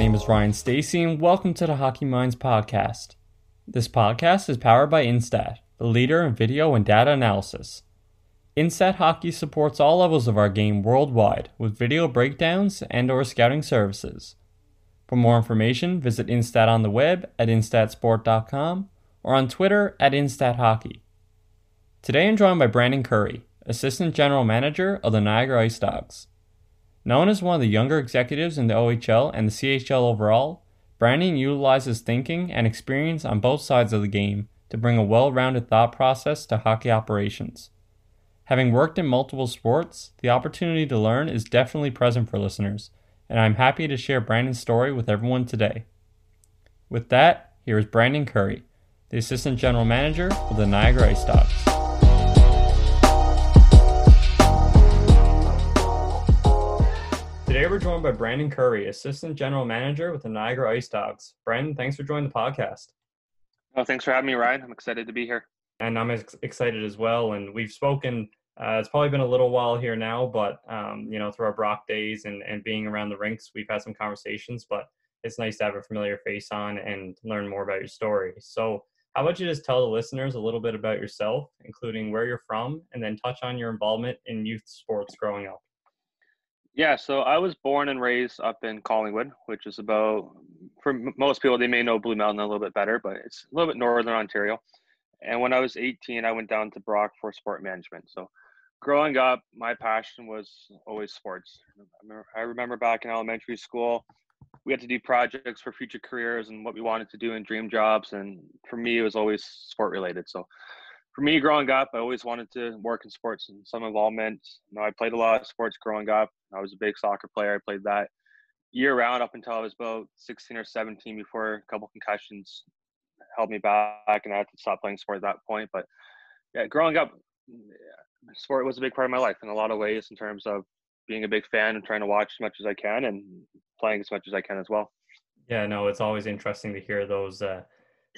name is Ryan Stacy, and welcome to the Hockey Minds podcast. This podcast is powered by Instat, the leader in video and data analysis. Instat Hockey supports all levels of our game worldwide with video breakdowns and/or scouting services. For more information, visit Instat on the web at instatsport.com or on Twitter at InstatHockey. Today I'm joined by Brandon Curry, Assistant General Manager of the Niagara Ice Dogs. Known as one of the younger executives in the OHL and the CHL overall, Brandon utilizes thinking and experience on both sides of the game to bring a well rounded thought process to hockey operations. Having worked in multiple sports, the opportunity to learn is definitely present for listeners, and I'm happy to share Brandon's story with everyone today. With that, here is Brandon Curry, the Assistant General Manager of the Niagara Ice Dogs. Today we're joined by Brandon Curry, Assistant General Manager with the Niagara Ice Dogs. Brandon, thanks for joining the podcast. Oh, thanks for having me, Ryan. I'm excited to be here. And I'm ex- excited as well. And we've spoken. Uh, it's probably been a little while here now, but um, you know, through our Brock days and, and being around the rinks, we've had some conversations. But it's nice to have a familiar face on and learn more about your story. So, how about you just tell the listeners a little bit about yourself, including where you're from, and then touch on your involvement in youth sports growing up? Yeah, so I was born and raised up in Collingwood, which is about, for most people, they may know Blue Mountain a little bit better, but it's a little bit northern Ontario. And when I was 18, I went down to Brock for sport management. So growing up, my passion was always sports. I remember back in elementary school, we had to do projects for future careers and what we wanted to do in dream jobs. And for me, it was always sport related. So for me growing up, I always wanted to work in sports and some involvement. You know, I played a lot of sports growing up. I was a big soccer player. I played that year round up until I was about 16 or 17 before a couple concussions held me back and I had to stop playing sport at that point. But yeah, growing up, sport was a big part of my life in a lot of ways in terms of being a big fan and trying to watch as much as I can and playing as much as I can as well. Yeah, no, it's always interesting to hear those uh,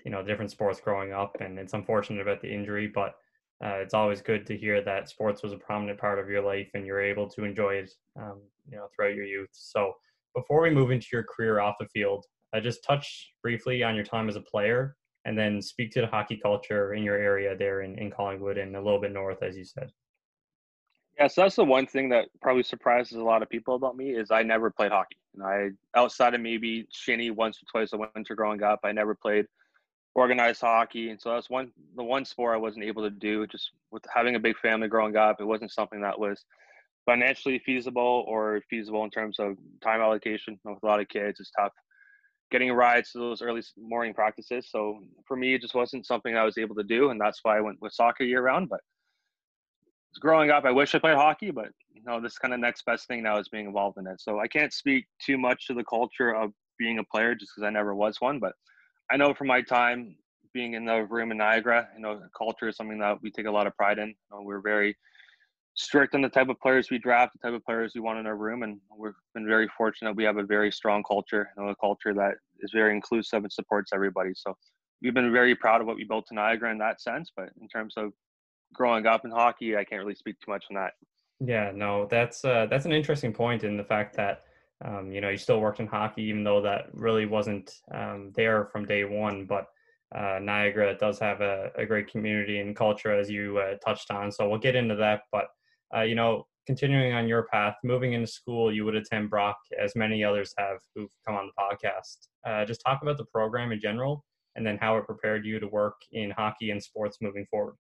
you know different sports growing up, and it's unfortunate about the injury, but uh, it's always good to hear that sports was a prominent part of your life and you're able to enjoy it, um, you know, throughout your youth. So before we move into your career off the field, I just touch briefly on your time as a player and then speak to the hockey culture in your area there in, in Collingwood and a little bit north, as you said. Yeah, so that's the one thing that probably surprises a lot of people about me is I never played hockey. And I outside of maybe shinny once or twice a winter growing up, I never played organized hockey, and so that's one the one sport I wasn't able to do. Just with having a big family growing up, it wasn't something that was financially feasible or feasible in terms of time allocation. With a lot of kids, it's tough getting rides to those early morning practices. So for me, it just wasn't something I was able to do, and that's why I went with soccer year round. But growing up, I wish I played hockey, but you know, this kind of next best thing now is being involved in it. So I can't speak too much to the culture of being a player just because I never was one, but I know from my time being in the room in Niagara, you know, culture is something that we take a lot of pride in. You know, we're very strict on the type of players we draft, the type of players we want in our room, and we've been very fortunate. We have a very strong culture, you know, a culture that is very inclusive and supports everybody. So we've been very proud of what we built in Niagara in that sense. But in terms of growing up in hockey, I can't really speak too much on that. Yeah, no, that's uh, that's an interesting point in the fact that um, you know, you still worked in hockey, even though that really wasn't um, there from day one. But uh, Niagara does have a, a, great community and culture, as you uh, touched on. So we'll get into that. But uh, you know, continuing on your path, moving into school, you would attend Brock, as many others have who've come on the podcast. Uh, just talk about the program in general, and then how it prepared you to work in hockey and sports moving forward.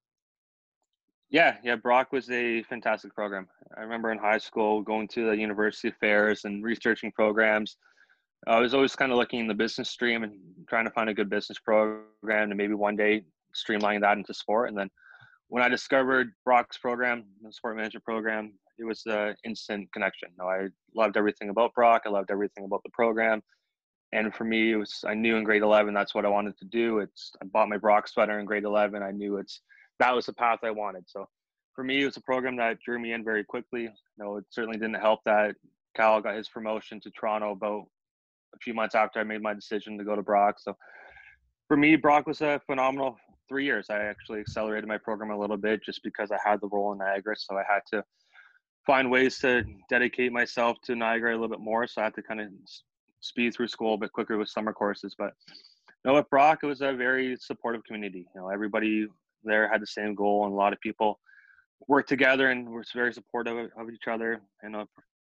Yeah, yeah, Brock was a fantastic program. I remember in high school going to the university fairs and researching programs. I was always kind of looking in the business stream and trying to find a good business program and maybe one day streamline that into sport. And then when I discovered Brock's program, the sport management program, it was an instant connection. You know, I loved everything about Brock. I loved everything about the program. And for me, it was I knew in grade 11 that's what I wanted to do. It's I bought my Brock sweater in grade 11. I knew it's that was the path I wanted. So for me, it was a program that drew me in very quickly. You know, it certainly didn't help that Kyle got his promotion to Toronto about a few months after I made my decision to go to Brock. So for me, Brock was a phenomenal three years. I actually accelerated my program a little bit just because I had the role in Niagara. So I had to find ways to dedicate myself to Niagara a little bit more. So I had to kind of speed through school a bit quicker with summer courses. But you know, with Brock, it was a very supportive community. You know, everybody there had the same goal, and a lot of people worked together and were very supportive of each other. And uh,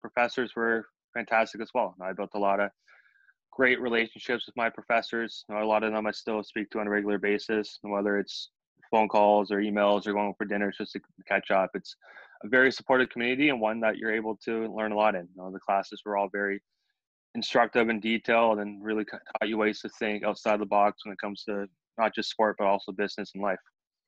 professors were fantastic as well. I built a lot of great relationships with my professors. You know, a lot of them I still speak to on a regular basis, whether it's phone calls or emails or going for dinners just to catch up. It's a very supportive community and one that you're able to learn a lot in. You know, the classes were all very instructive and detailed and really taught you ways to think outside the box when it comes to not just sport but also business and life.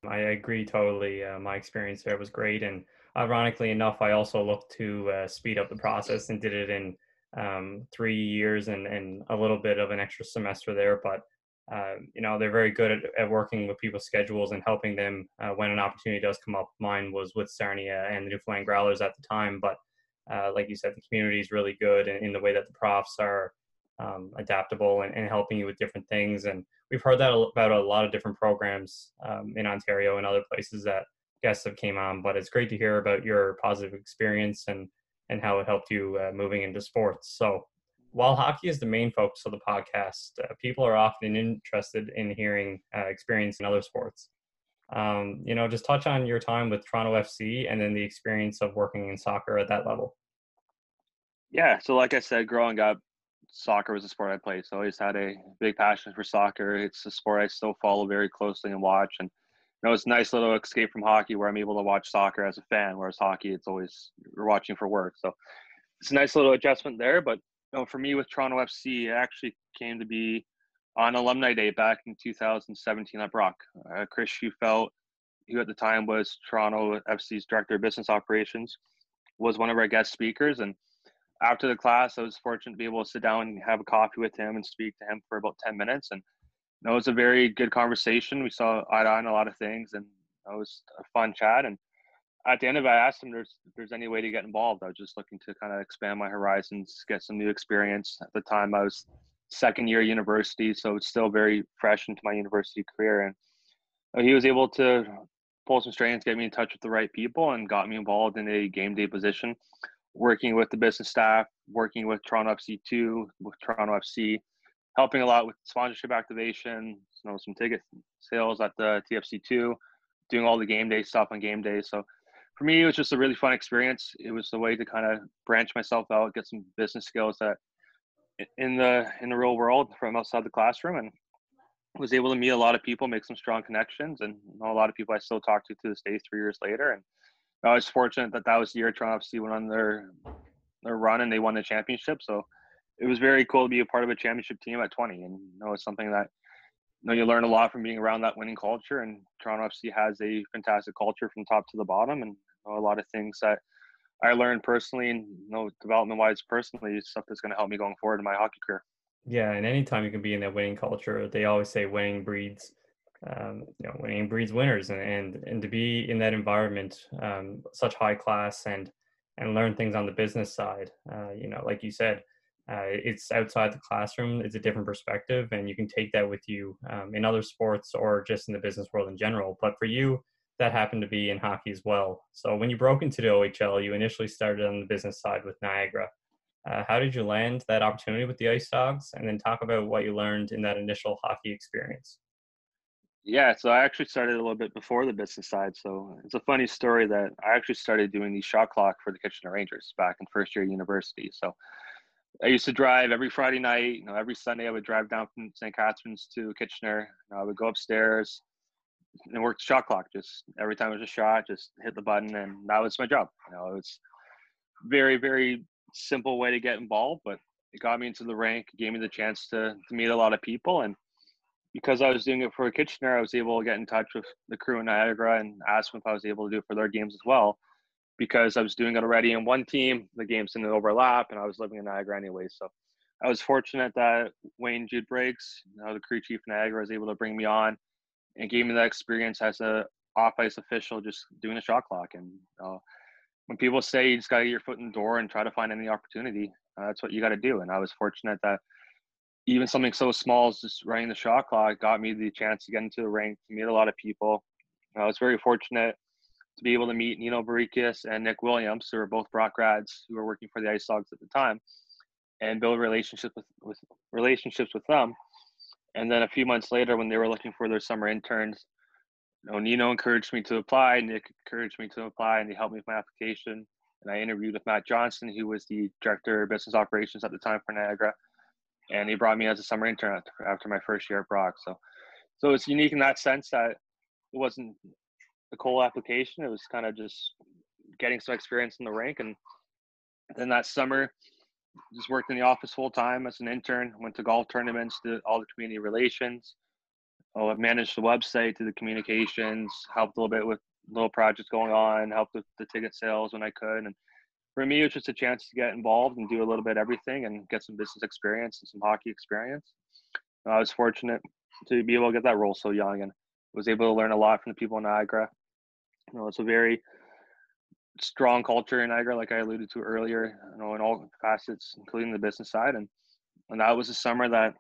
I agree totally. Uh, my experience there was great, and ironically enough, I also looked to uh, speed up the process and did it in um, three years and, and a little bit of an extra semester there. But uh, you know they're very good at, at, working with people's schedules and helping them uh, when an opportunity does come up. Mine was with Sarnia and the Newfoundland Growlers at the time, but uh, like you said, the community is really good in, in, the way that the profs are um, adaptable and, and, helping you with different things. And we've heard that about a lot of different programs um, in Ontario and other places that guests have came on. But it's great to hear about your positive experience and and how it helped you uh, moving into sports. So while hockey is the main focus of the podcast, uh, people are often interested in hearing uh, experience in other sports. Um, you know, just touch on your time with Toronto FC and then the experience of working in soccer at that level. Yeah, so like I said, growing up, soccer was a sport I played. So I always had a big passion for soccer. It's a sport I still follow very closely and watch. And you know, it's a nice little escape from hockey where I'm able to watch soccer as a fan, whereas hockey, it's always you're watching for work. So it's a nice little adjustment there. But you know, for me with Toronto FC, it actually came to be on Alumni Day back in 2017 at Brock. Uh, Chris Schufelt, who at the time was Toronto FC's director of business operations, was one of our guest speakers. And after the class, I was fortunate to be able to sit down and have a coffee with him and speak to him for about 10 minutes. And you know, it was a very good conversation. We saw eye to eye on a lot of things, and it was a fun chat. And at the end of it, I asked him there's, if there's any way to get involved. I was just looking to kind of expand my horizons, get some new experience. At the time, I was second year university, so it's still very fresh into my university career. And he was able to pull some strings, get me in touch with the right people, and got me involved in a game day position working with the business staff, working with Toronto FC2, with Toronto FC, helping a lot with sponsorship activation, you know, some ticket sales at the TFC2, doing all the game day stuff on game day. So for me, it was just a really fun experience. It was a way to kind of branch myself out, get some business skills that in the in the real world from outside the classroom, and was able to meet a lot of people, make some strong connections, and a lot of people I still talk to to this day, three years later, and I was fortunate that that was the year Toronto FC went on their their run and they won the championship. So it was very cool to be a part of a championship team at 20, and you know it's something that you know you learn a lot from being around that winning culture. And Toronto FC has a fantastic culture from top to the bottom, and you know, a lot of things that I learned personally and you know development wise personally is stuff that's going to help me going forward in my hockey career. Yeah, and anytime you can be in that winning culture, they always say winning breeds um, you know, winning breeds winners, and, and and to be in that environment, um, such high class, and and learn things on the business side. Uh, you know, like you said, uh, it's outside the classroom. It's a different perspective, and you can take that with you um, in other sports or just in the business world in general. But for you, that happened to be in hockey as well. So when you broke into the OHL, you initially started on the business side with Niagara. Uh, how did you land that opportunity with the Ice Dogs? And then talk about what you learned in that initial hockey experience. Yeah, so I actually started a little bit before the business side. So it's a funny story that I actually started doing the shot clock for the Kitchener Rangers back in first year university. So I used to drive every Friday night. You know, every Sunday I would drive down from St. Catharines to Kitchener. You know, I would go upstairs and work the shot clock. Just every time it was a shot, just hit the button, and that was my job. You know, it was very, very simple way to get involved, but it got me into the rank, gave me the chance to to meet a lot of people, and because I was doing it for Kitchener, I was able to get in touch with the crew in Niagara and ask them if I was able to do it for their games as well. Because I was doing it already in one team, the games didn't overlap, and I was living in Niagara anyway. So I was fortunate that Wayne Jude Briggs, the crew chief in Niagara, was able to bring me on and gave me that experience as a off ice official, just doing the shot clock. And uh, when people say you just got to get your foot in the door and try to find any opportunity, uh, that's what you got to do. And I was fortunate that even something so small as just running the shot clock got me the chance to get into the rank, to meet a lot of people. I was very fortunate to be able to meet Nino Barikis and Nick Williams, who were both Brock grads who were working for the Ice Dogs at the time. and build relationships with, with relationships with them. And then a few months later, when they were looking for their summer interns, you know, Nino encouraged me to apply. Nick encouraged me to apply, and he helped me with my application. And I interviewed with Matt Johnson, who was the director of business operations at the time for Niagara, and he brought me as a summer intern after, my first year at Brock. So, so it's unique in that sense that it wasn't a cold application. It was kind of just getting some experience in the rank, and then that summer, just worked in the office full time as an intern. Went to golf tournaments, did all the community relations. Oh, I managed the website, did the communications, helped a little bit with little projects going on, helped with the ticket sales when I could. And for me, it was just a chance to get involved and do a little bit everything and get some business experience and some hockey experience. I was fortunate to be able to get that role so young and was able to learn a lot from the people in Niagara. You know, it's a very strong culture in Niagara, like I alluded to earlier, you know, in all facets, including the business side. And and that was the summer that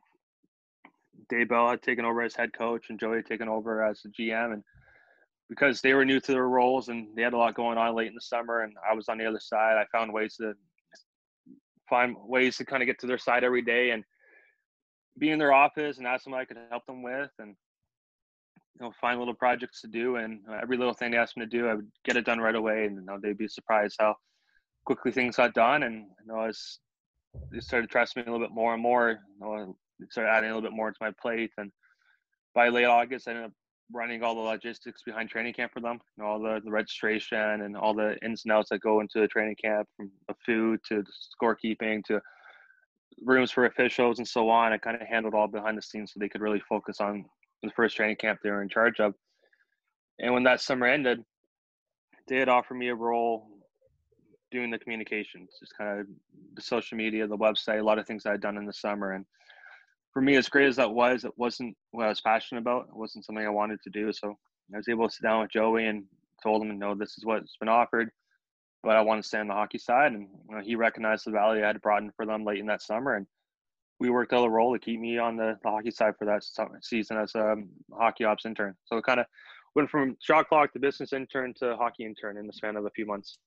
Dave Bell had taken over as head coach and Joey had taken over as the GM. And because they were new to their roles and they had a lot going on late in the summer and I was on the other side, I found ways to find ways to kind of get to their side every day and be in their office and ask them what I could help them with and you know find little projects to do and every little thing they asked me to do i would get it done right away and you know, they'd be surprised how quickly things got done and you know as they started trusting me a little bit more and more you know started adding a little bit more to my plate and by late august i ended up running all the logistics behind training camp for them you know, all the, the registration and all the ins and outs that go into the training camp from the food to the scorekeeping to rooms for officials and so on i kind of handled all behind the scenes so they could really focus on the first training camp they were in charge of. And when that summer ended, they had offered me a role doing the communications, just kind of the social media, the website, a lot of things I had done in the summer. And for me, as great as that was, it wasn't what I was passionate about. It wasn't something I wanted to do. So I was able to sit down with Joey and told him, no, this is what's been offered, but I want to stay on the hockey side. And you know, he recognized the value I had brought in for them late in that summer. And we worked out a role to keep me on the, the hockey side for that season as a um, hockey ops intern. So it kind of went from shot clock to business intern to hockey intern in the span of a few months.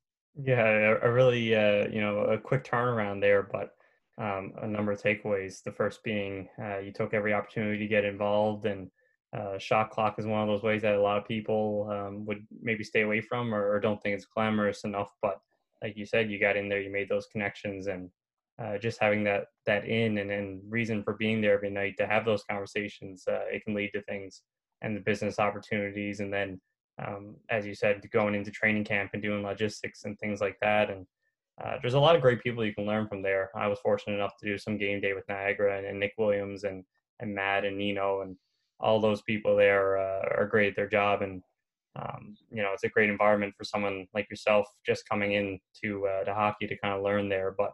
Yeah, a, really uh, you know a quick turnaround there, but um, a number of takeaways. The first being uh, you took every opportunity to get involved, and uh, shot clock is one of those ways that a lot of people um, would maybe stay away from or, or, don't think it's glamorous enough. But like you said, you got in there, you made those connections, and uh, just having that that in and, and reason for being there every night to have those conversations uh, it can lead to things and the business opportunities and then um, as you said going into training camp and doing logistics and things like that and uh, there's a lot of great people you can learn from there. I was fortunate enough to do some game day with niagara and, and nick williams and and matt and nino and all those people there uh, are great at their job. And um, you know it's a great environment for someone like yourself just coming in to uh, to hockey to kind of learn there. But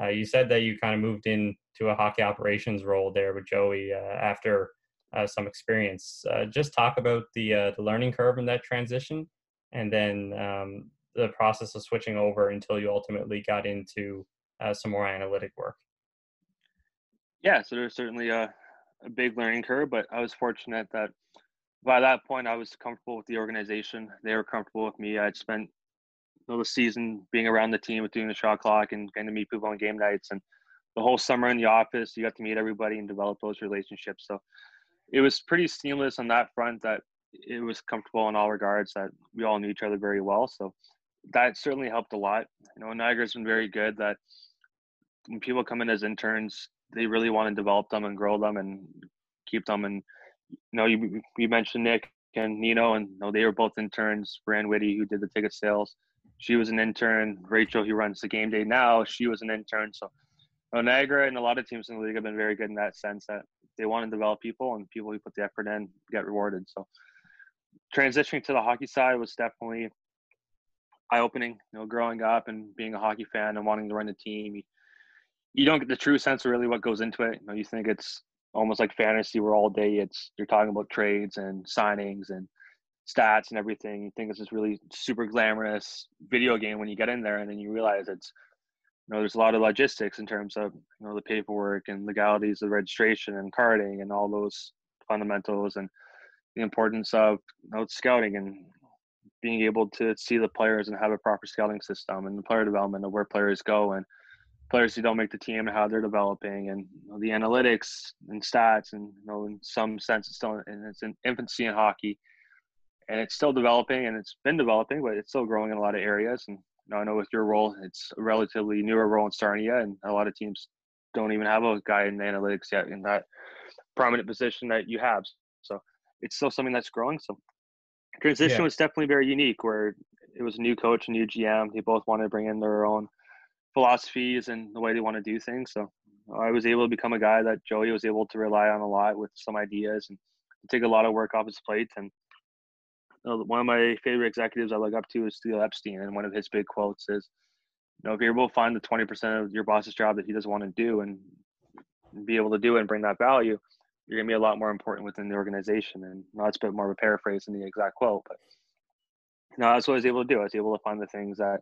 uh, you said that you kind of moved into a hockey operations role there with Joey uh, after uh, some experience. Just talk about the the learning curve in that transition, and then um, the process of switching over until you ultimately got into uh, some more analytic work. Yeah, so there's certainly a, a big learning curve, but I was fortunate that by that point I was comfortable with the organization. They were comfortable with me. I'd spent know, the season being around the team with doing the shot clock and getting to meet people on game nights and the whole summer in the office you got to meet everybody and develop those relationships so it was pretty seamless on that front that it was comfortable in all regards that we all knew each other very well so that certainly helped a lot you know niagara's been very good that when people come in as interns they really want to develop them and grow them and keep them and you know you, you mentioned nick and nino and you know, they were both interns Brian Whitty who did the ticket sales she was an intern. Rachel, who runs the game day now, she was an intern. So uh, Niagara and a lot of teams in the league have been very good in that sense that they want to develop people and people who put the effort in get rewarded. So transitioning to the hockey side was definitely eye opening. You know, growing up and being a hockey fan and wanting to run a team, you, you don't get the true sense of really what goes into it. You know, you think it's almost like fantasy where all day it's you're talking about trades and signings and stats and everything. You think it's this really super glamorous video game when you get in there, and then you realize it's you know there's a lot of logistics in terms of you know the paperwork and legalities of registration and carding and all those fundamentals and the importance of you know, scouting and being able to see the players and have a proper scouting system and the player development of where players go and players who don't make the team and how they're developing and you know, the analytics and stats and you know in some sense it's still in its an infancy in hockey. And it's still developing and it's been developing but it's still growing in a lot of areas. And you know, I know with your role it's a relatively newer role in Sarnia and a lot of teams don't even have a guy in analytics yet in that prominent position that you have. So it's still something that's growing. So transition yeah. was definitely very unique where it was a new coach a new GM they both wanted to bring in their own philosophies and the way they want to do things. So I was able to become a guy that Joey was able to rely on a lot with some ideas and take a lot of work off his plate. And uh, one of my favorite executives I look up to is Theo Epstein, and one of his big quotes is, "You know, if you're able to find the 20% of your boss's job that he doesn't want to do and be able to do it and bring that value, you're gonna be a lot more important within the organization." And that's a bit more of a paraphrase than the exact quote, but you know, that's what I was able to do. I was able to find the things that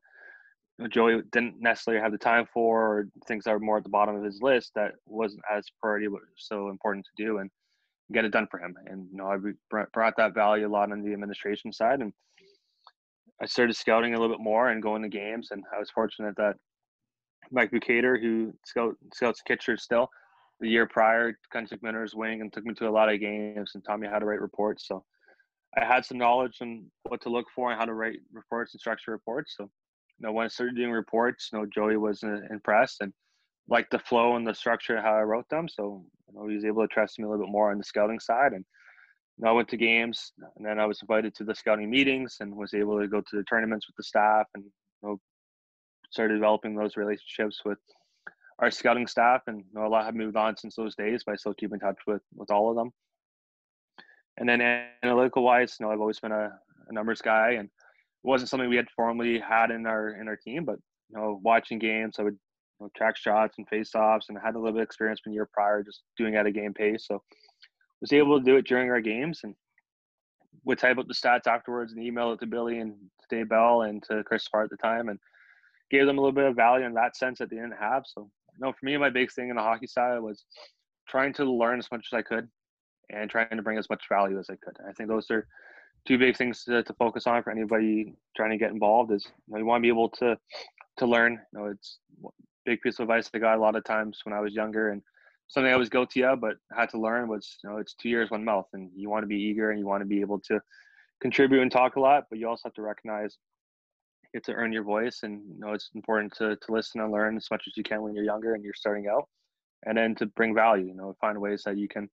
Joey didn't necessarily have the time for, or things that were more at the bottom of his list that wasn't as priority, but so important to do and get it done for him. And you know, I brought that value a lot on the administration side, and I started scouting a little bit more and going to games. And I was fortunate that Mike Bukater, who scout, scouts Kitchener still, the year prior, kind of took me under his wing and took me to a lot of games and taught me how to write reports. So I had some knowledge on what to look for and how to write reports and structure reports. So you know, when I started doing reports, you know, Joey was uh, impressed and liked the flow and the structure how I wrote them. So you know, he was able to trust me a little bit more on the scouting side. And you know, I went to games, and then I was invited to the scouting meetings, and was able to go to the tournaments with the staff, and you know, started developing those relationships with our scouting staff. And you know, a lot have moved on since those days, but I still keep in touch with with all of them. And then analytical wise, you know, I've always been a, a numbers guy, and it wasn't something we had formally had in our in our team, but you know, watching games, I would you know, track shots and face-offs, and I had a little bit of experience from the year prior, just doing at a game pace. So was able to do it during our games, and would type up the stats afterwards and email it to Billy and to Dave Bell and to Chris Farr at the time, and gave them a little bit of value in that sense that they didn't have. So know, for me, my big thing in the hockey side was trying to learn as much as I could and trying to bring as much value as I could. I think those are two big things to, to focus on for anybody trying to get involved is you, know, you want to be able to to learn. You know, it's big piece of advice I got a lot of times when I was younger and something I was guilty of, but had to learn was, you know, it's two years, one mouth, and you want to be eager and you want to be able to contribute and talk a lot, but you also have to recognize have to earn your voice, and you know it's important to to listen and learn as much as you can when you're younger and you're starting out, and then to bring value. You know, find ways that you can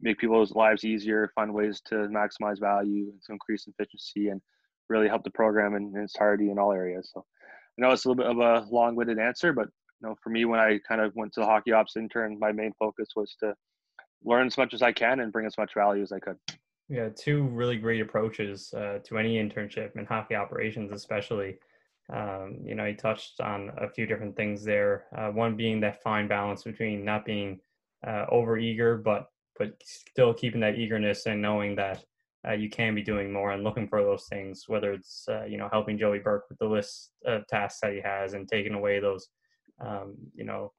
make people's lives easier, find ways to maximize value, and to increase efficiency, and really help the program in, in its entirety in all areas. So I know it's a little bit of a long-winded answer, but you know, for me, when I kind of went to the hockey ops intern, my main focus was to learn as much as I can and bring as much value as I could. Yeah, two really great approaches uh, to any internship in hockey operations, especially. Um, you know, he touched on a few different things there. Uh, one being that fine balance between not being uh, over eager, but but still keeping that eagerness and knowing that uh, you can be doing more and looking for those things, whether it's uh, you know helping Joey Burke with the list of tasks that he has and taking away those um, you know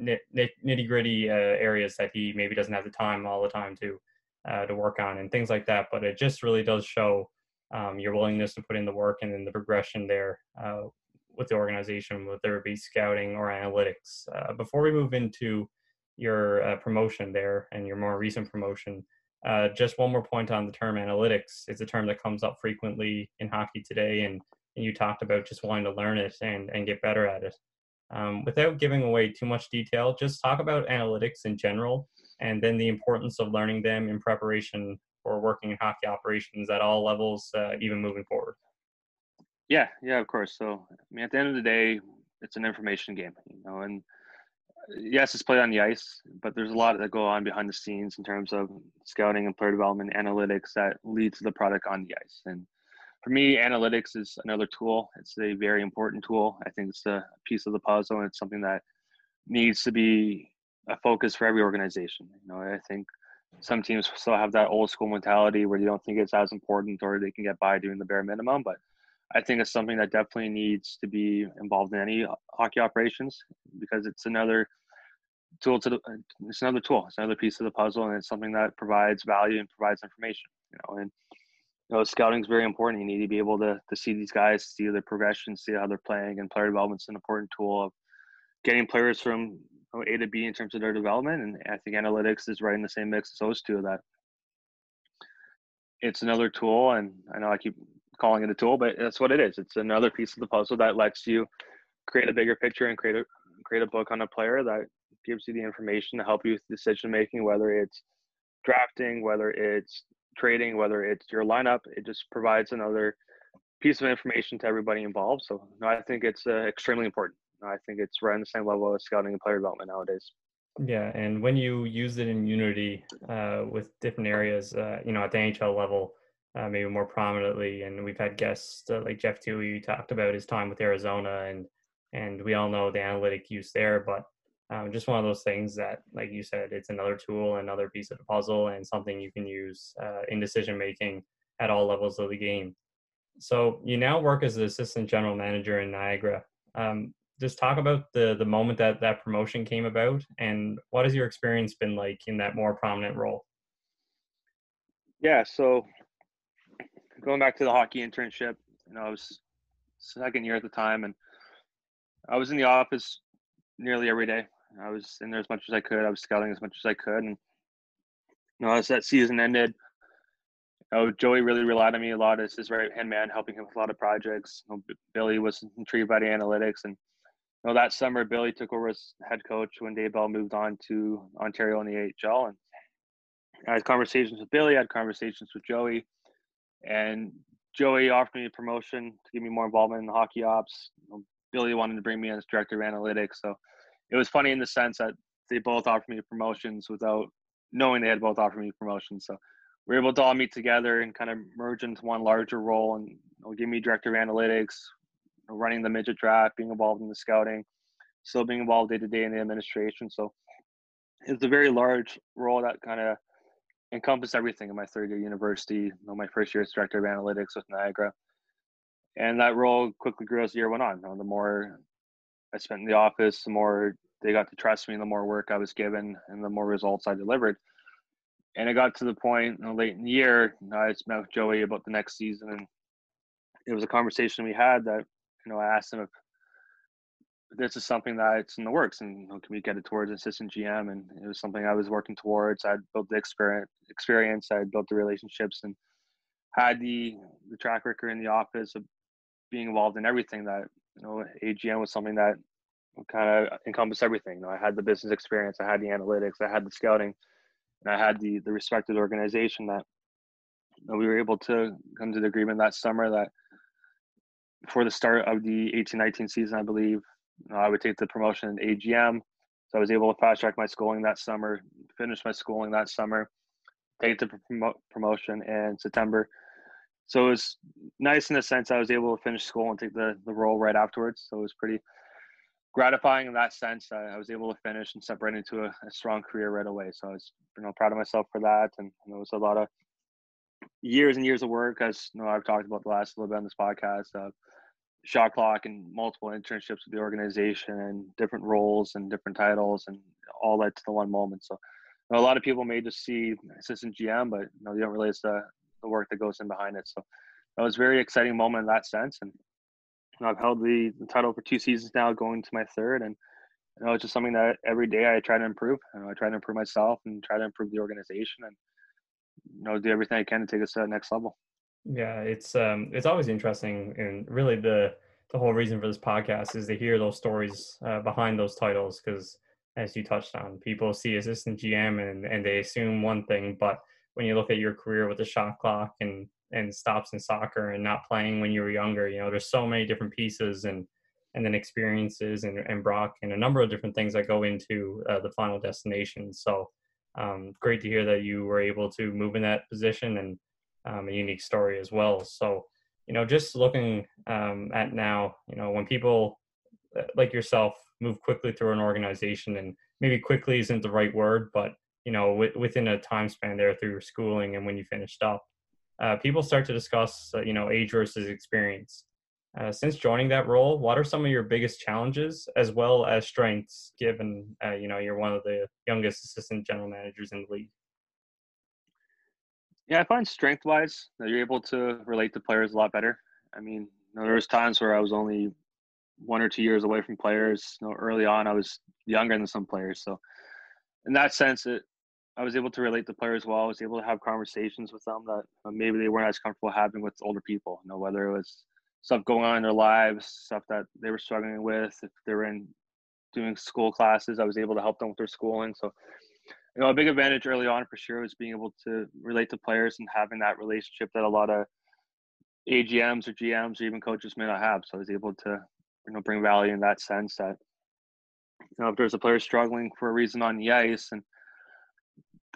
nitty gritty uh, areas that he maybe doesn't have the time all the time to uh, to work on and things like that. But it just really does show um, your willingness to put in the work and then the progression there uh, with the organization, whether it be scouting or analytics. Uh, before we move into your uh, promotion there and your more recent promotion. Uh, just one more point on the term analytics. It's a term that comes up frequently in hockey today, and, and you talked about just wanting to learn it and, and get better at it. Um, without giving away too much detail, just talk about analytics in general and then the importance of learning them in preparation for working in hockey operations at all levels, uh, even moving forward. Yeah, yeah, of course. So, I mean, at the end of the day, it's an information game, you know, and yes, it's played on the ice, but there's a lot that go on behind the scenes in terms of scouting and player development, analytics that lead to the product on the ice. And for me, analytics is another tool. It's a very important tool. I think it's a piece of the puzzle, and it's something that needs to be a focus for every organization. You know, I think some teams still have that old school mentality where they don't think it's as important or they can get by doing the bare minimum, but I think it's something that definitely needs to be involved in any hockey operations because it's another tool to the it's another tool it's another piece of the puzzle and it's something that provides value and provides information you know and you know scouting is very important you need to be able to to see these guys see their progression see how they're playing and player development is an important tool of getting players from A to B in terms of their development. And I think analytics is right in the same mix as those two. of That it's another tool, and I know I keep calling it a tool, but that's what it is. It's another piece of the puzzle that lets you create a bigger picture and create a create a book on a player that gives you the information to help you with decision making, whether it's drafting, whether it's trading, whether it's your lineup. It just provides another piece of information to everybody involved. So no, I think it's uh, extremely important. I think it's right on the same level as scouting and player development nowadays. Yeah, and when you use it in Unity uh, with different areas, uh, you know, at the NHL level, uh, maybe more prominently, and we've had guests uh, like Jeff who talked about his time with Arizona, and and we all know the analytic use there, but um, just one of those things that, like you said, it's another tool, another piece of the puzzle, and something you can use uh, in decision making at all levels of the game. So you now work as the assistant general manager in Niagara. Um, just talk about the the moment that that promotion came about, and what has your experience been like in that more prominent role? Yeah, so going back to the hockey internship, you know, I was second year at the time, and I was in the office nearly every day. I was in there as much as I could. I was scouting as much as I could, and you know, as that season ended, you know, Joey really relied on me a lot as his right hand man, helping him with a lot of projects. Billy was intrigued by the analytics, and you know, that summer Billy took over as head coach when Dave Bell moved on to Ontario in the AHL, and I had conversations with Billy. I had conversations with Joey, and Joey offered me a promotion to give me more involvement in the hockey ops. Billy wanted to bring me in as director of analytics, so it was funny in the sense that they both offered me promotions without knowing they had both offered me promotions. So we are able to all meet together and kind of merge into one larger role and you know, give me director of analytics, running the midget draft, being involved in the scouting, still being involved day to day in the administration. So it's a very large role that kind of encompassed everything in my third year university. You know, my first year as director of analytics with Niagara. And that role quickly grew as the year went on. You know, the more I spent in the office, the more they got to trust me, the more work I was given, and the more results I delivered and it got to the point you know, late in the year. I met with Joey about the next season, and it was a conversation we had that know I asked him if this is something that's in the works, and you know, can we get it towards assistant GM? And it was something I was working towards. I'd built the experience, experience. I'd built the relationships, and had the the track record in the office of being involved in everything that you know AGM was something that kind of encompassed everything. You know, I had the business experience, I had the analytics, I had the scouting and I had the the respected organization that you know, we were able to come to the agreement that summer that before the start of the 18-19 season, I believe, know, I would take the promotion in AGM. So I was able to fast track my schooling that summer, finish my schooling that summer, take the promo- promotion in September. So it was nice in the sense I was able to finish school and take the, the role right afterwards. So it was pretty gratifying in that sense. I, I was able to finish and step right into a, a, strong career right away. So I was, you know, proud of myself for that. And it was a lot of years and years of work, as you know, I've talked about the last little bit on this podcast. Uh, shot clock and multiple internships with the organization and different roles and different titles and all that to the one moment. So you know, a lot of people may just see assistant GM, but you know, they don't realize the, the work that goes in behind it. So that was a very exciting moment in that sense. And I've held the, the, title for two seasons now, going to my third, and you know it's just something that every day I try to improve. You know, I try to improve myself and try to improve the organization, and you know do everything I can to take us to that next level. Yeah, it's um it's always interesting, and really the the whole reason for this podcast is to hear those stories uh, behind those titles because as you touched on, people see assistant GM and and they assume one thing, but when you look at your career with the shot clock and and stops in soccer and not playing when you were younger. You know, there's so many different pieces and and then experiences and, and Brock and a number of different things that go into uh, the final destination. So um, great to hear that you were able to move in that position and um, a unique story as well. So you know, just looking um, at now, you know, when people uh, like yourself move quickly through an organization and maybe quickly isn't the right word, but you know, w- within a time span there through schooling and when you finished up, uh, people start to discuss, uh, you know, age versus experience. Uh, since joining that role, what are some of your biggest challenges as well as strengths, given uh, you know you're one of the youngest assistant general managers in the league? Yeah, I find strength-wise that you're able to relate to players a lot better. I mean, you know, there was times where I was only one or two years away from players. You know, early on, I was younger than some players, so in that sense, it I was able to relate to players well. I was able to have conversations with them that maybe they weren't as comfortable having with older people. You know, whether it was stuff going on in their lives, stuff that they were struggling with, if they were in doing school classes, I was able to help them with their schooling. So, you know, a big advantage early on for sure was being able to relate to players and having that relationship that a lot of AGMs or GMs or even coaches may not have. So I was able to, you know, bring value in that sense that, you know, if there's a player struggling for a reason on the ice and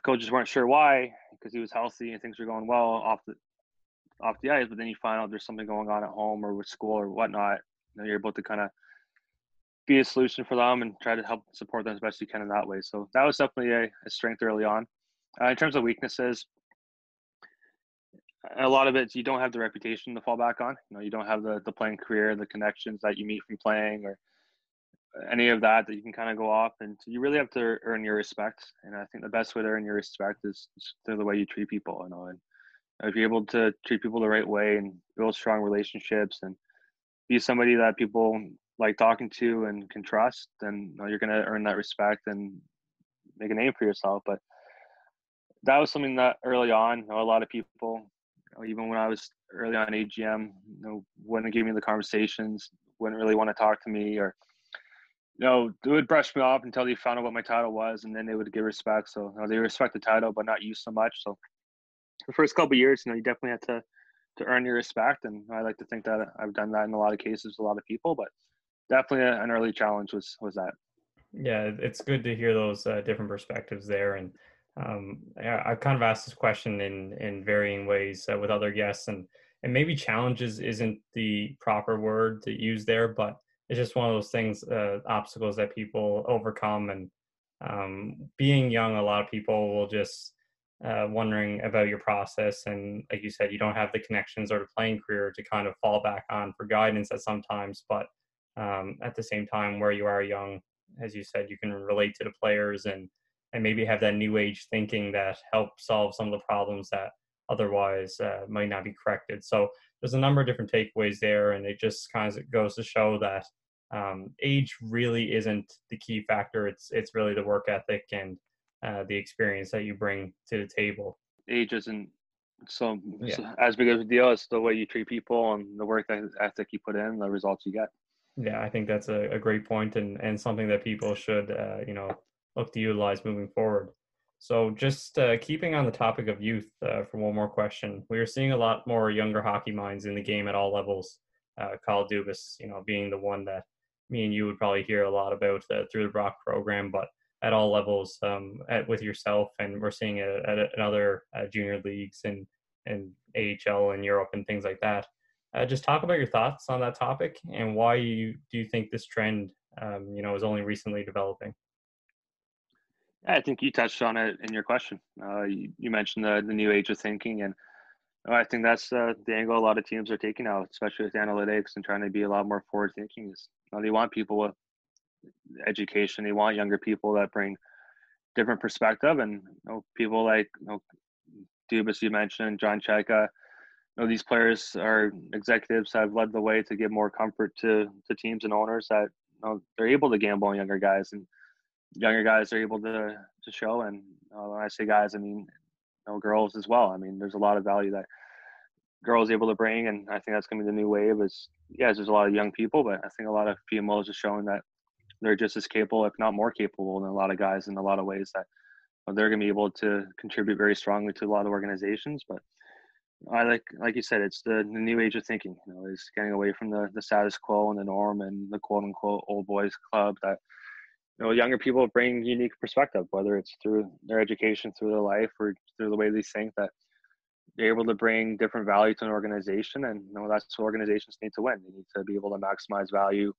coaches weren't sure why because he was healthy and things were going well off the off the ice, but then you find out there's something going on at home or with school or whatnot. You know, you're able to kind of be a solution for them and try to help support them as best you can in that way. So that was definitely a, a strength early on. Uh, in terms of weaknesses, a lot of it you don't have the reputation to fall back on. You know, you don't have the the playing career, the connections that you meet from playing, or any of that that you can kind of go off. And you really have to earn your respect. And I think the best way to earn your respect is through the way you treat people. You know, and Uh, if you're able to treat people the right way and build strong relationships and be somebody that people like talking to and can trust, then you going to earn that respect and make a name for yourself. But that was something that early on, you know, a lot of people, you know, even when I was early on AGM, you know, wouldn't give me the conversations, wouldn't really want to talk to me, or you know, they would brush me off until they found out what my title was, and then they would give respect. So you know, they respect the title, but not you so much. So the first couple of years, you know, you definitely had to to earn your respect, and I like to think that I've done that in a lot of cases with a lot of people. But definitely an early challenge was was that. Yeah, it's good to hear those uh, different perspectives there, and um, I've kind of asked this question in in varying ways uh, with other guests, and and maybe challenges isn't the proper word to use there, but it's just one of those things, uh, obstacles that people overcome. And um, being young, a lot of people will just uh, wondering about your process. And like you said, you don't have the connections or the playing career to kind of fall back on for guidance at sometimes. But um, at the same time, where you are young, as you said, you can relate to the players and and maybe have that new age thinking that help solve some of the problems that otherwise uh, might not be corrected. So there's a number of different takeaways there, and it just kind of goes to show that um, age really isn't the key factor. It's it's really the work ethic and uh, the experience that you bring to the table. Age isn't so, yeah. so, as big of a deal. It's the way you treat people and the work that ethic you put in, the results you get. Yeah, I think that's a, a great point and, and something that people should uh, you know look to utilize moving forward. So, just uh, keeping on the topic of youth uh, for one more question, we are seeing a lot more younger hockey minds in the game at all levels. Uh, Kyle Dubas, you know, being the one that me and you would probably hear a lot about uh, through the Brock program, but at all levels um, at, with yourself, and we're seeing it at, at other uh, junior leagues and and AHL in Europe and things like that. Uh, just talk about your thoughts on that topic and why you do you think this trend, um, you know, is only recently developing. I think you touched on it in your question. Uh, you, you, mentioned the, the new age of thinking, and I think that's uh, the angle a lot of teams are taking now, especially with analytics and trying to be a lot more forward thinking. Is know, they want people with education, they want younger people that bring different perspective, and you know, people like you know, Dubas, you mentioned John Chayka. You know, these players are executives have led the way to give more comfort to to teams and owners that you know, they're able to gamble on younger guys and younger guys are able to to show. And uh, when I say guys, I mean you know, girls as well. I mean, there's a lot of value that girls able to bring, and I think that's going to be the new wave. Is yes, there's a lot of young people, but I think a lot of females are showing that they're just as capable, if not more capable, than a lot of guys in a lot of ways that they're going to be able to contribute very strongly to a lot of organizations. But I like, like you said, it's the, the new age of thinking. You know, is getting away from the the status quo and the norm and the quote unquote old boys club that you know younger people bring unique perspective whether it's through their education through their life or through the way they think that they're able to bring different value to an organization and you know that's what organizations need to win they need to be able to maximize value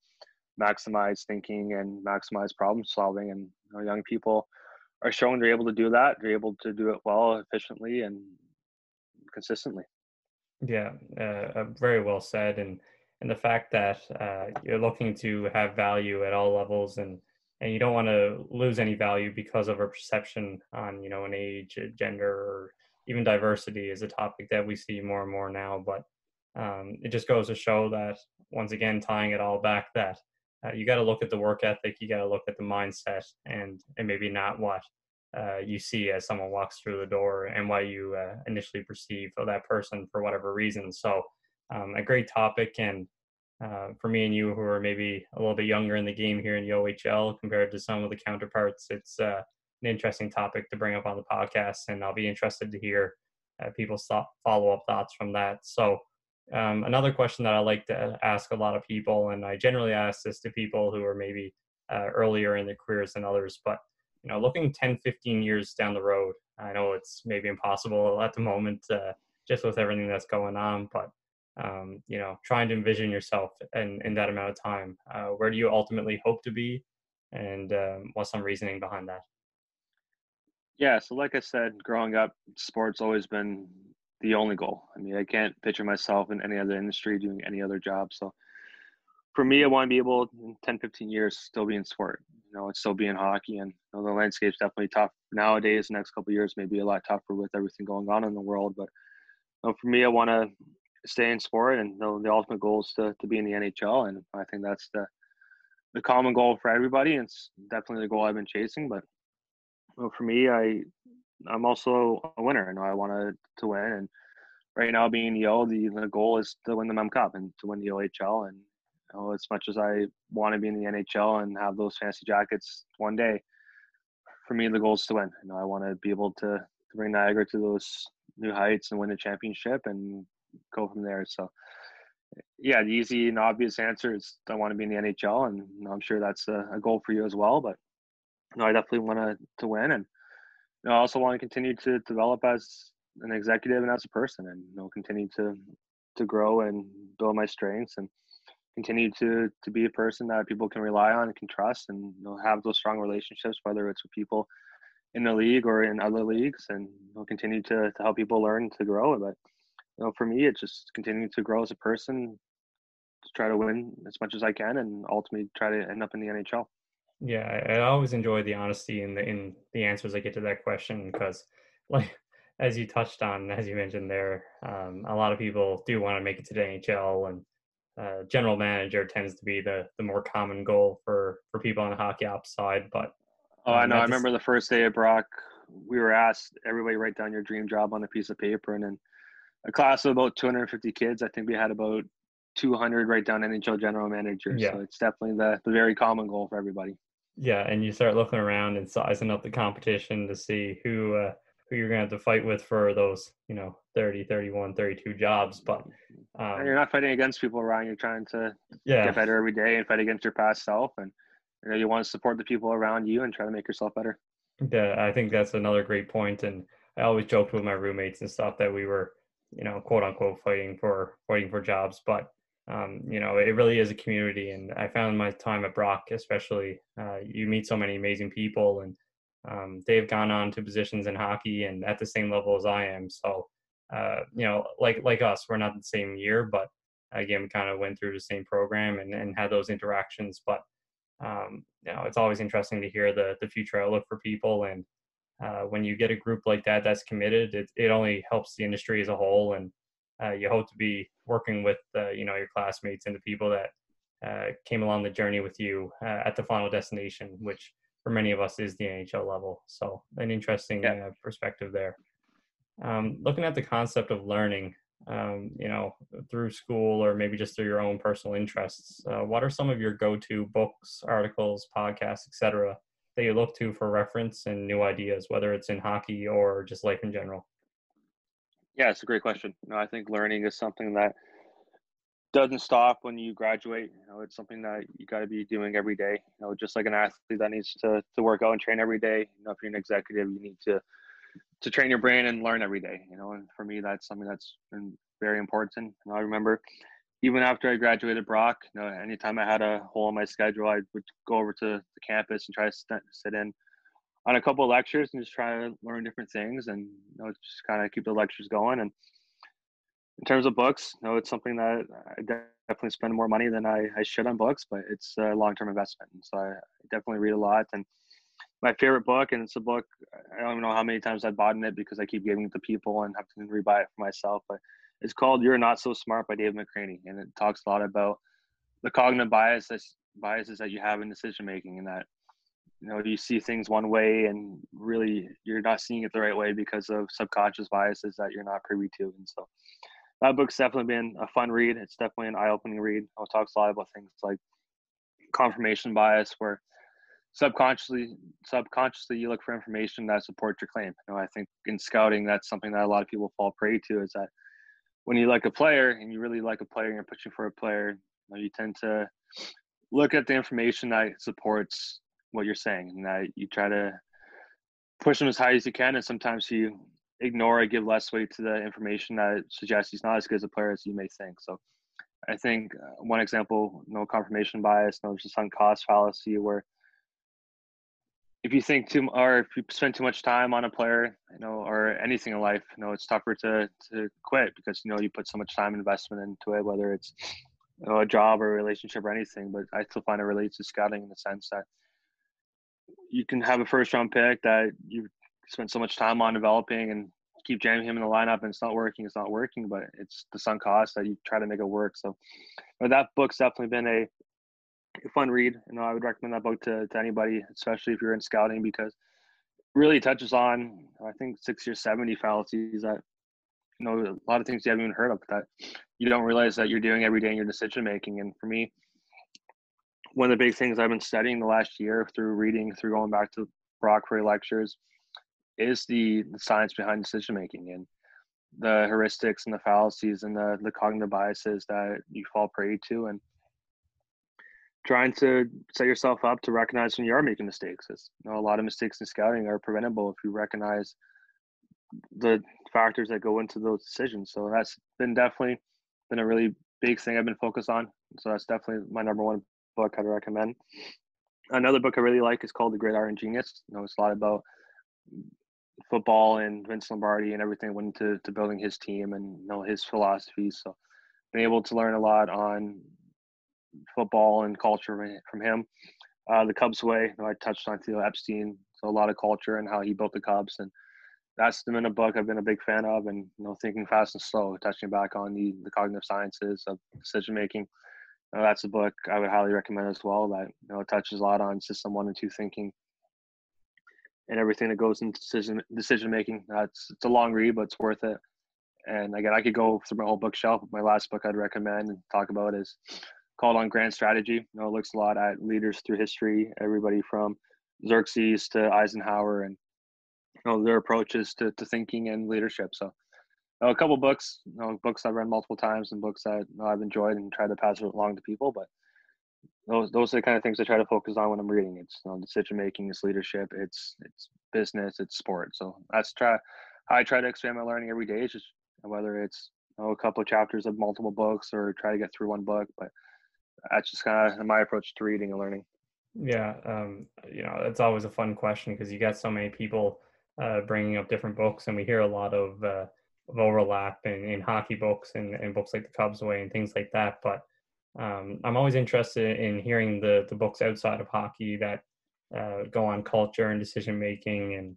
maximize thinking and maximize problem solving. And you know, young people are showing they're able to do that they're able to do it well efficiently and consistently. Yeah uh, uh very well said. And and the fact that uh, you're looking to have value at all levels and and you don't want to lose any value because of a perception on you know an age gender or even diversity is a topic that we see more and more now. But um, it just goes to show that once again, tying it all back, that uh, you got to look at the work ethic, you got to look at the mindset, and and maybe not what uh, you see as someone walks through the door and why you uh, initially perceive of that person for whatever reason. So, um, a great topic, and uh, for me and you who are maybe a little bit younger in the game here in the OHL compared to some of the counterparts, it's uh, an interesting topic to bring up on the podcast, and I'll be interested to hear uh, people's follow up thoughts from that. So. Um, another question that I like to ask a lot of people, and I generally ask this to people who are maybe uh, earlier in their careers than others, but you know, looking 10, 15 years down the road, I know it's maybe impossible at the moment, uh, just with everything that's going on, but um, you know, trying to envision yourself in, in that amount of time. Uh, where do you ultimately hope to be, and um, what's some reasoning behind that? Yeah, so like I said, growing up, sports always been the only goal. I mean, I can't picture myself in any other industry doing any other job. So for me, I want to be able in 10, 15 years still be in sport. You know, it's still be in hockey, and you know, the landscape's definitely tough nowadays. The next couple years may be a lot tougher with everything going on in the world. But you know, for me, I want to stay in sport, and you know, the ultimate goal is to, to be in the NHL, and I think that's the the common goal for everybody. It's definitely the goal I've been chasing. But for me, I I'm also a winner. I know I want to win, and right now being Yo, the the goal is to win the Mem Cup and to win the OHL, and know, as much as I want to be in the NHL and have those fancy jackets one day, for me the goal is to win. You know, I want to be able to, to bring Niagara to those new heights and win the championship and go from there. So, yeah, the easy and obvious answer is I want to be in the NHL, and you I'm sure that's a, a, goal for you as well. But you I definitely want to to win, and you know, I also want to continue to develop as an executive and as a person, and you know, continue to to grow and build my strengths and continue to to be a person that people can rely on and can trust and you know, have those strong relationships whether it's with people in the league or in other leagues and you know, continue to, to help people learn to grow. But you know for me it's just continuing to grow as a person to try to win as much as i can and ultimately try to end up in the nhl yeah i, I always enjoy the honesty in the in the answers i get to that question because like as you touched on as you mentioned there um, a lot of people do want to make it to the nhl and uh, general manager tends to be the the more common goal for for people on the hockey ops side. But oh, I um, know. I remember the first day at Brock, we were asked everybody write down your dream job on a piece of paper, and then a class of about 250 kids. I think we had about 200 write down NHL general manager. Yeah. So it's definitely the the very common goal for everybody. Yeah, and you start looking around and sizing up the competition to see who uh, who you're going to have to fight with for those, you know, 30, 31, 32 jobs. But um, you're not fighting against people around. You're trying to yeah. get better every day and fight against your past self. And you know, you want to support the people around you and try to make yourself better. Yeah, I think that's another great point. And I always joked with my roommates and stuff that we were, you know, quote unquote fighting for fighting for jobs. But um, you know, it really is a community. And I found my time at Brock, especially, uh, you meet so many amazing people and um, they've gone on to positions in hockey and at the same level as I am. So, uh, you know, like like us, we're not the same year, but again, kind of went through the same program and, and had those interactions. But um, you know, it's always interesting to hear the the future outlook for people. And uh, when you get a group like that that's committed, it it only helps the industry as a whole. And uh, you hope to be working with uh, you know your classmates and the people that uh, came along the journey with you uh, at the final destination, which for many of us is the NHL level. So an interesting yeah. uh, perspective there. Um, looking at the concept of learning, um, you know, through school or maybe just through your own personal interests, uh, what are some of your go-to books, articles, podcasts, etc., that you look to for reference and new ideas, whether it's in hockey or just life in general? Yeah, it's a great question. You know, I think learning is something that doesn't stop when you graduate. You know, it's something that you got to be doing every day. You know, just like an athlete that needs to to work out and train every day. You know, if you're an executive, you need to to train your brain and learn every day. You know, and for me, that's something that's been very important. And I remember even after I graduated Brock, you know, anytime I had a hole in my schedule, I would go over to the campus and try to st- sit in on a couple of lectures and just try to learn different things and you know, just kind of keep the lectures going and in terms of books, you know, it's something that I definitely spend more money than I, I should on books, but it's a long term investment. And so I definitely read a lot. And my favorite book, and it's a book I don't even know how many times I've bought in it because I keep giving it to people and have to rebuy it for myself. But It's called "You're Not So Smart" by Dave McRaney, and it talks a lot about the cognitive biases biases that you have in decision making, and that you know you see things one way and really you're not seeing it the right way because of subconscious biases that you're not privy to and so. That book's definitely been a fun read. It's definitely an eye-opening read. It talks a lot about things like confirmation bias where subconsciously subconsciously you look for information that supports your claim. You know i think in scouting that's something that a lot of people fall prey to is that when you like a player and you really like a player and you're pushing for a player you, know, you tend to look at the information that supports what you're saying and that you try to push him as high as you can and sometimes you ignore or give less weight to the information that suggests he's not as good as a player as you may think. So i think uh, one example no confirmation bias no just sunk cost fallacy where if you think too or if you spend too much time on a player you know or anything in life you know it's tougher to to quit because you know you put so much time investment into it whether it's you know, a job or a relationship or anything but i still find it relates to scouting in the sense that you can have a first round pick that you spent so much time on developing and keep jamming him in the lineup and it's not working, it's not working, but it's the sunk cost that you try to make it work. So but that book's definitely been a, fun read. You know, I would recommend that book to, to anybody, especially if you're in scouting, because really touches on I think six or seventy fallacies that you know a lot of things you haven't even heard of that you don't realize that you're doing every day in your decision making. And for me, one of the big things I've been studying the last year through reading, through going back to Brock lectures, is the, the science behind decision making and the heuristics and the fallacies and the, the cognitive biases that you fall prey to and trying to set yourself up to recognize when you are making mistakes. You know, a lot of mistakes in scouting are preventable if you recognize the factors that go into those decisions. So that's been definitely been a really big thing I've been focused on. So that's definitely my number one book I'd recommend. Another book I really like is called The Great Iron Genius. You know, it's a lot about football and Vince Lombardi and everything went into to building his team and you know his philosophies. So been able to learn a lot on football and culture from him. Uh, the Cubs way, you know, I touched on Theo Epstein, so a lot of culture and how he built the Cubs, and that's been a book I've been a big fan of. And you know, thinking fast and slow, touching back on the the cognitive sciences of decision making know, that's a book I would highly recommend as well. That you know touches a lot on system one and two thinking and everything that goes into decision decision making. That's it's a long read, but it's worth it. And again, I could go through my whole bookshelf. My last book I'd recommend and talk about is called On Grand Strategy. You know, it looks a lot at leaders through history, everybody from Xerxes to Eisenhower, and you know their approaches to, to thinking and leadership. So know, a couple books, you know, books I've read multiple times and books that you know, I've enjoyed and tried to pass along to people. But those those are the kind of things I try to focus on when I'm reading. It's you know, decision making, it's leadership, it's it's business, it's sport. So that's try I try to expand my learning every day. It's just whether it's you know, a couple of chapters of multiple books or try to get through one book. But that's just kind of my approach to reading and learning. Yeah, um, you know, it's always a fun question because you get so many people uh, bringing up different books, and we hear a lot of uh, of overlap in, in hockey books and, and books like the Cubs Way and things like that. But um, I'm always interested in hearing the the books outside of hockey that uh, go on culture and decision making and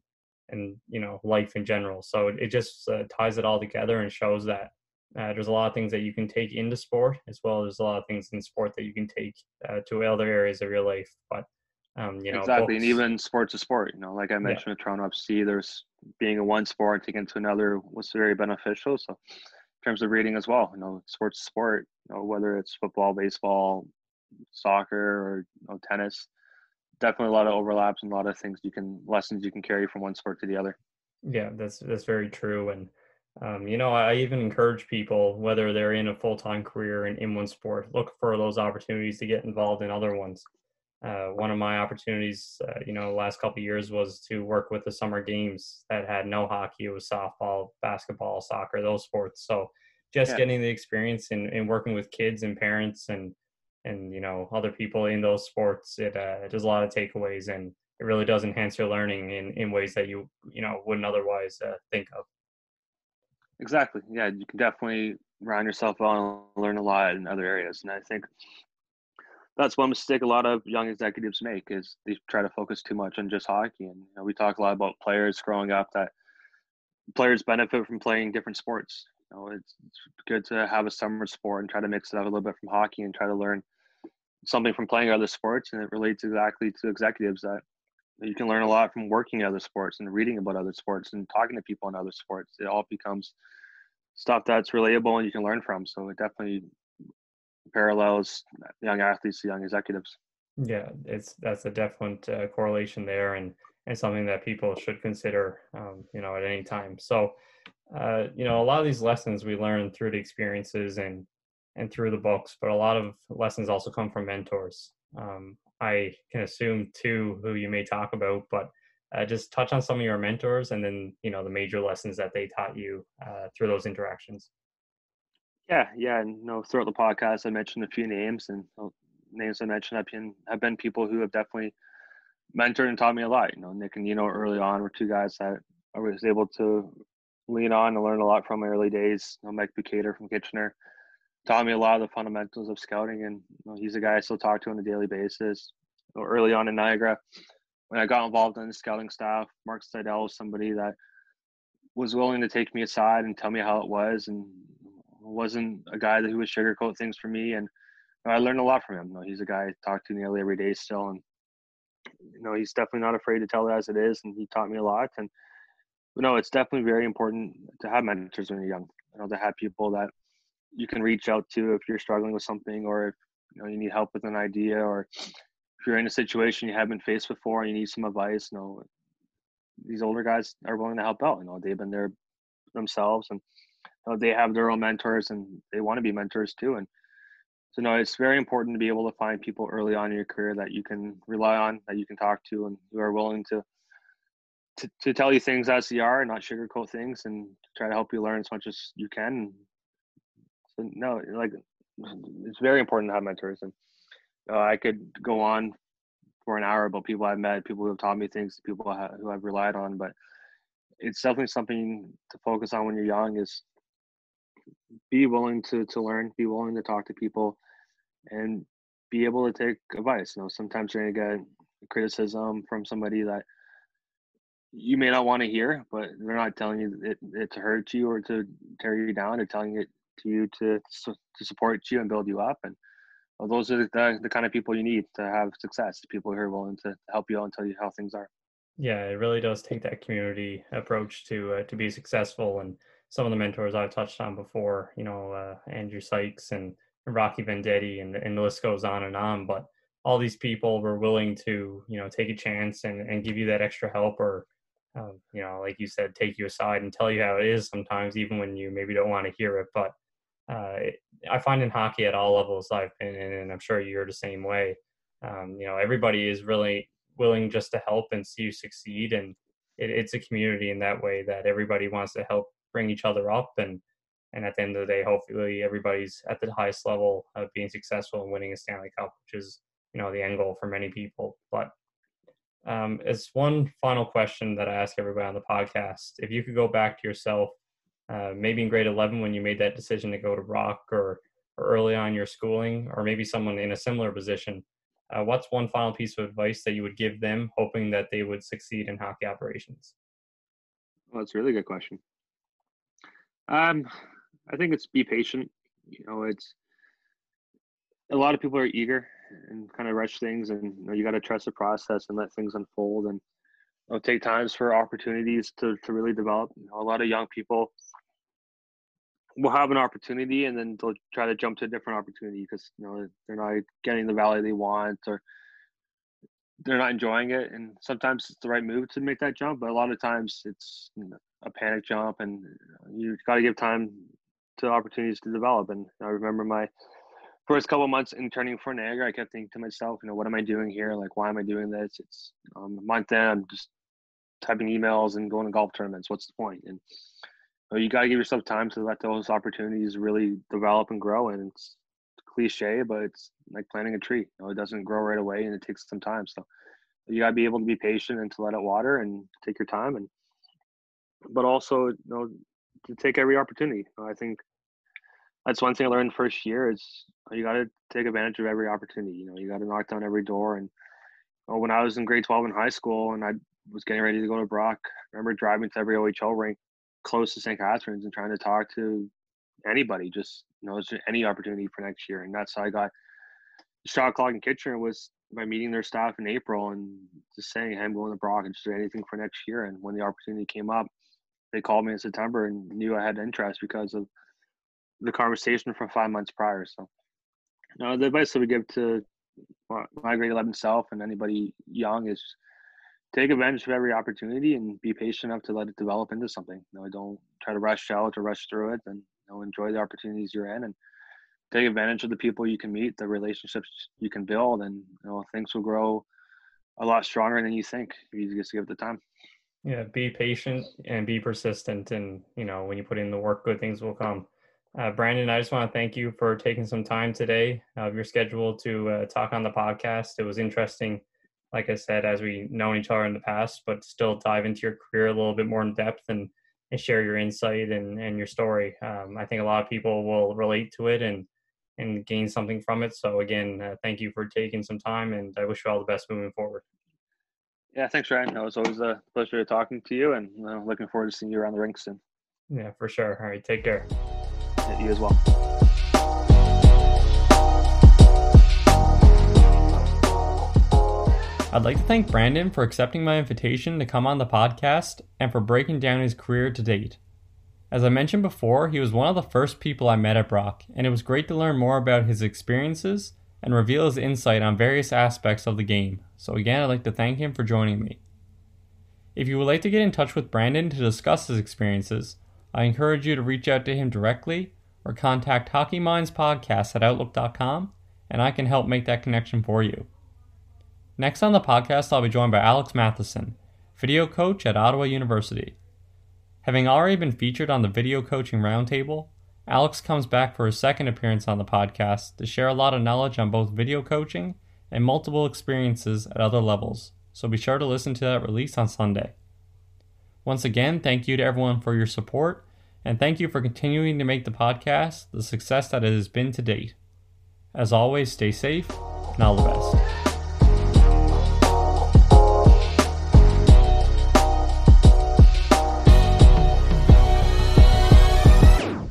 and you know life in general. So it, it just uh, ties it all together and shows that uh, there's a lot of things that you can take into sport as well as a lot of things in sport that you can take uh, to other areas of your life. But um, you know, exactly, and even sport to sport. You know, like I mentioned yeah. with Toronto FC, there's being a one sport taken to another was very beneficial. So, in terms of reading as well, you know, sports to sport, you know, whether it's football, baseball, soccer, or you know, tennis, definitely a lot of overlaps and a lot of things you can lessons you can carry from one sport to the other. Yeah, that's that's very true, and um, you know, I even encourage people, whether they're in a full time career in, in one sport, look for those opportunities to get involved in other ones uh, one of my opportunities, uh, you know, the last couple years was to work with the summer games that had no hockey. It was softball, basketball, soccer, those sports. So just yeah. getting the experience in, in working with kids and parents and and you know other people in those sports, it uh, there's a lot of takeaways and it really does enhance your learning in, in ways that you you know wouldn't otherwise uh, think of. Exactly. Yeah, you can definitely round yourself well and learn a lot in other areas. And I think that's one mistake a lot of young executives make is they try to focus too much on just hockey. And you know, we talk a lot about players growing up that players benefit from playing different sports. You know, it's, it's good to have a summer sport and try to mix it up a little bit from hockey and try to learn something from playing other sports. And it relates exactly to executives that you can learn a lot from working other sports and reading about other sports and talking to people in other sports. It all becomes stuff that's relatable and you can learn from. So it definitely parallels young athletes to young executives. Yeah, it's that's a definite uh, correlation there, and and something that people should consider, um, you know, at any time. So, uh, you know, a lot of these lessons we learn through the experiences and and through the books, but a lot of lessons also come from mentors. Um, I can assume two who you may talk about, but uh, just touch on some of your mentors and then you know the major lessons that they taught you uh, through those interactions. Yeah, yeah, and you know, throughout the podcast, I mentioned a few names, and names I mentioned have been have been people who have definitely mentored and taught me a lot. You know, Nick and Nino early on were two guys that I was able to lean on and learn a lot from my early days. You know, Mike Bukater from Kitchener taught me a lot of the fundamentals of scouting, and you know, he's a guy I still talk to on a daily basis. You know, early on in Niagara, when I got involved in the scouting staff, Mark Seidel was somebody that was willing to take me aside and tell me how it was, and wasn't a guy that who would sugarcoat things for me. And you know, I learned a lot from him. You know, he's a guy I talk to nearly every day still, and you know he's definitely not afraid to tell it as it is, and he taught me a lot. And but no, it's definitely very important to have mentors when you're young. You know, to have people that you can reach out to if you're struggling with something or if you know you need help with an idea or if you're in a situation you haven't faced before and you need some advice you know these older guys are willing to help out you know they've been there themselves and you know, they have their own mentors and they want to be mentors too and so no it's very important to be able to find people early on in your career that you can rely on that you can talk to and who are willing to to, to tell you things as they are and not sugarcoat things and try to help you learn as much as you can so no, like it's very important to have mentors, and uh, I could go on for an hour about people I've met, people who have taught me things, people who I've relied on. But it's definitely something to focus on when you're young. Is be willing to to learn, be willing to talk to people, and be able to take advice. You know, sometimes you're gonna get criticism from somebody that you may not want to hear, but they're not telling you it, it to hurt you or to tear you down. They're telling it to you to to support you and build you up and well, those are the, the kind of people you need to have success people who are willing to help you out and tell you how things are yeah it really does take that community approach to uh, to be successful and some of the mentors i've touched on before you know uh, andrew sykes and rocky vendetti and, and the list goes on and on but all these people were willing to you know take a chance and, and give you that extra help or um, you know like you said take you aside and tell you how it is sometimes even when you maybe don't want to hear it but uh, I find in hockey at all levels I've been in, and I'm sure you're the same way. Um, you know, everybody is really willing just to help and see you succeed, and it, it's a community in that way that everybody wants to help bring each other up, and and at the end of the day, hopefully everybody's at the highest level of being successful and winning a Stanley Cup, which is you know the end goal for many people. But um, as one final question that I ask everybody on the podcast, if you could go back to yourself uh, maybe in grade 11 when you made that decision to go to Brock or, or early on your schooling, or maybe someone in a similar position, uh, what's one final piece of advice that you would give them, hoping that they would succeed in hockey operations? Well, that's a really good question. Um, I think it's be patient. You know, it's a lot of people are eager and kind of rush things, and you, know, you got to trust the process and let things unfold. And take times for opportunities to, to really develop. You know, a lot of young people will have an opportunity and then they'll try to jump to a different opportunity because you know they're not getting the value they want or they're not enjoying it. And sometimes it's the right move to make that jump, but a lot of times it's a panic jump, and you got to give time to opportunities to develop. And I remember my first couple months interning for Niagara, I kept thinking to myself, you know, what am I doing here? Like, why am I doing this? It's um, month in, I'm just typing emails and going to golf tournaments. What's the point? And you, know, you got to give yourself time to let those opportunities really develop and grow. And it's cliche, but it's like planting a tree. You know, it doesn't grow right away, and it takes some time. So you got to be able to be patient and to let it water and take your time. And but also, you know, to take every opportunity. I think that's one thing I learned first year is you got to take advantage of every opportunity. You know, you got to knock down every door. And when I was in grade 12 in high school and I was getting ready to go to Brock. I remember driving to every OHL rink close to St. Catharines and trying to talk to anybody, just know, is there any opportunity for next year? And that's how I got shot clock in Kitchener was by meeting their staff in April and just saying, hey, I'm going to Brock. Is there anything for next year? And when the opportunity came up, they called me in September and knew I had interest because of the conversation from five months prior. So, you know, the advice that we give to my grade 11 self and anybody young is take advantage of every opportunity and be patient enough to let it develop into something. You know, don't try to rush out or rush through it and know, enjoy the opportunities you're in and take advantage of the people you can meet, the relationships you can build, and you know, things will grow a lot stronger than you think if you just give it the time. Yeah, be patient and be persistent. And, you know, when you put in the work, good things will come. Uh, Brandon, I just want to thank you for taking some time today of your schedule to uh, talk on the podcast. It was interesting, like I said, as we know each other in the past, but still dive into your career a little bit more in depth and, and share your insight and, and your story. Um, I think a lot of people will relate to it and and gain something from it. So again, uh, thank you for taking some time, and I wish you all the best moving forward. Yeah, thanks, Ryan. It was always a pleasure talking to you, and uh, looking forward to seeing you around the rink soon. Yeah, for sure. All right, take care. Yeah, you as well. I'd like to thank Brandon for accepting my invitation to come on the podcast and for breaking down his career to date. As I mentioned before, he was one of the first people I met at Brock, and it was great to learn more about his experiences and reveal his insight on various aspects of the game. So, again, I'd like to thank him for joining me. If you would like to get in touch with Brandon to discuss his experiences, I encourage you to reach out to him directly or contact Hockey Minds Podcast at Outlook.com, and I can help make that connection for you. Next on the podcast, I'll be joined by Alex Matheson, video coach at Ottawa University. Having already been featured on the Video Coaching Roundtable, Alex comes back for his second appearance on the podcast to share a lot of knowledge on both video coaching and multiple experiences at other levels, so be sure to listen to that release on Sunday. Once again, thank you to everyone for your support, and thank you for continuing to make the podcast the success that it has been to date. As always, stay safe and all the best.